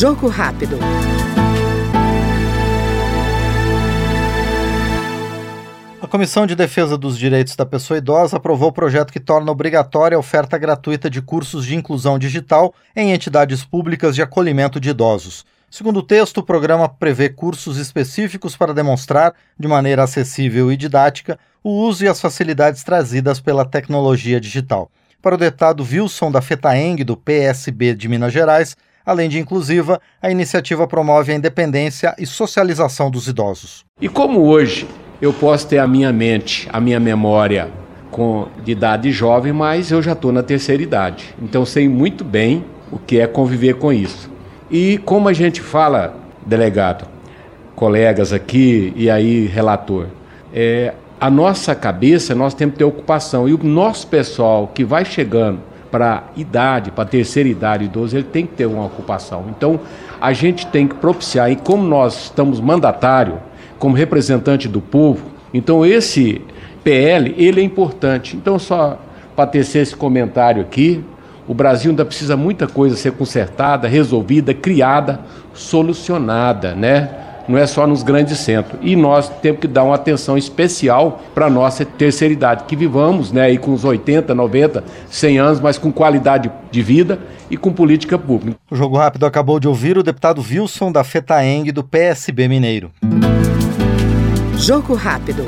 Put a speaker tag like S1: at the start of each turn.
S1: Jogo rápido.
S2: A Comissão de Defesa dos Direitos da Pessoa Idosa aprovou o projeto que torna obrigatória a oferta gratuita de cursos de inclusão digital em entidades públicas de acolhimento de idosos. Segundo o texto, o programa prevê cursos específicos para demonstrar, de maneira acessível e didática, o uso e as facilidades trazidas pela tecnologia digital. Para o deputado Wilson da FETAENG, do PSB de Minas Gerais, além de inclusiva, a iniciativa promove a independência e socialização dos idosos.
S3: E como hoje eu posso ter a minha mente, a minha memória com de idade jovem, mas eu já estou na terceira idade. Então sei muito bem o que é conviver com isso. E como a gente fala, delegado, colegas aqui e aí relator, é, a nossa cabeça, nós temos que ter ocupação. E o nosso pessoal que vai chegando para idade, para terceira idade, idoso, ele tem que ter uma ocupação. Então, a gente tem que propiciar, e como nós estamos mandatário, como representante do povo, então esse PL, ele é importante. Então, só para tecer esse comentário aqui, o Brasil ainda precisa muita coisa ser consertada, resolvida, criada, solucionada, né? Não é só nos grandes centros. E nós temos que dar uma atenção especial para a nossa terceira idade, que vivamos né, aí com os 80, 90, 100 anos, mas com qualidade de vida e com política pública.
S2: O Jogo Rápido acabou de ouvir o deputado Wilson da FETAENG do PSB Mineiro.
S1: Jogo Rápido.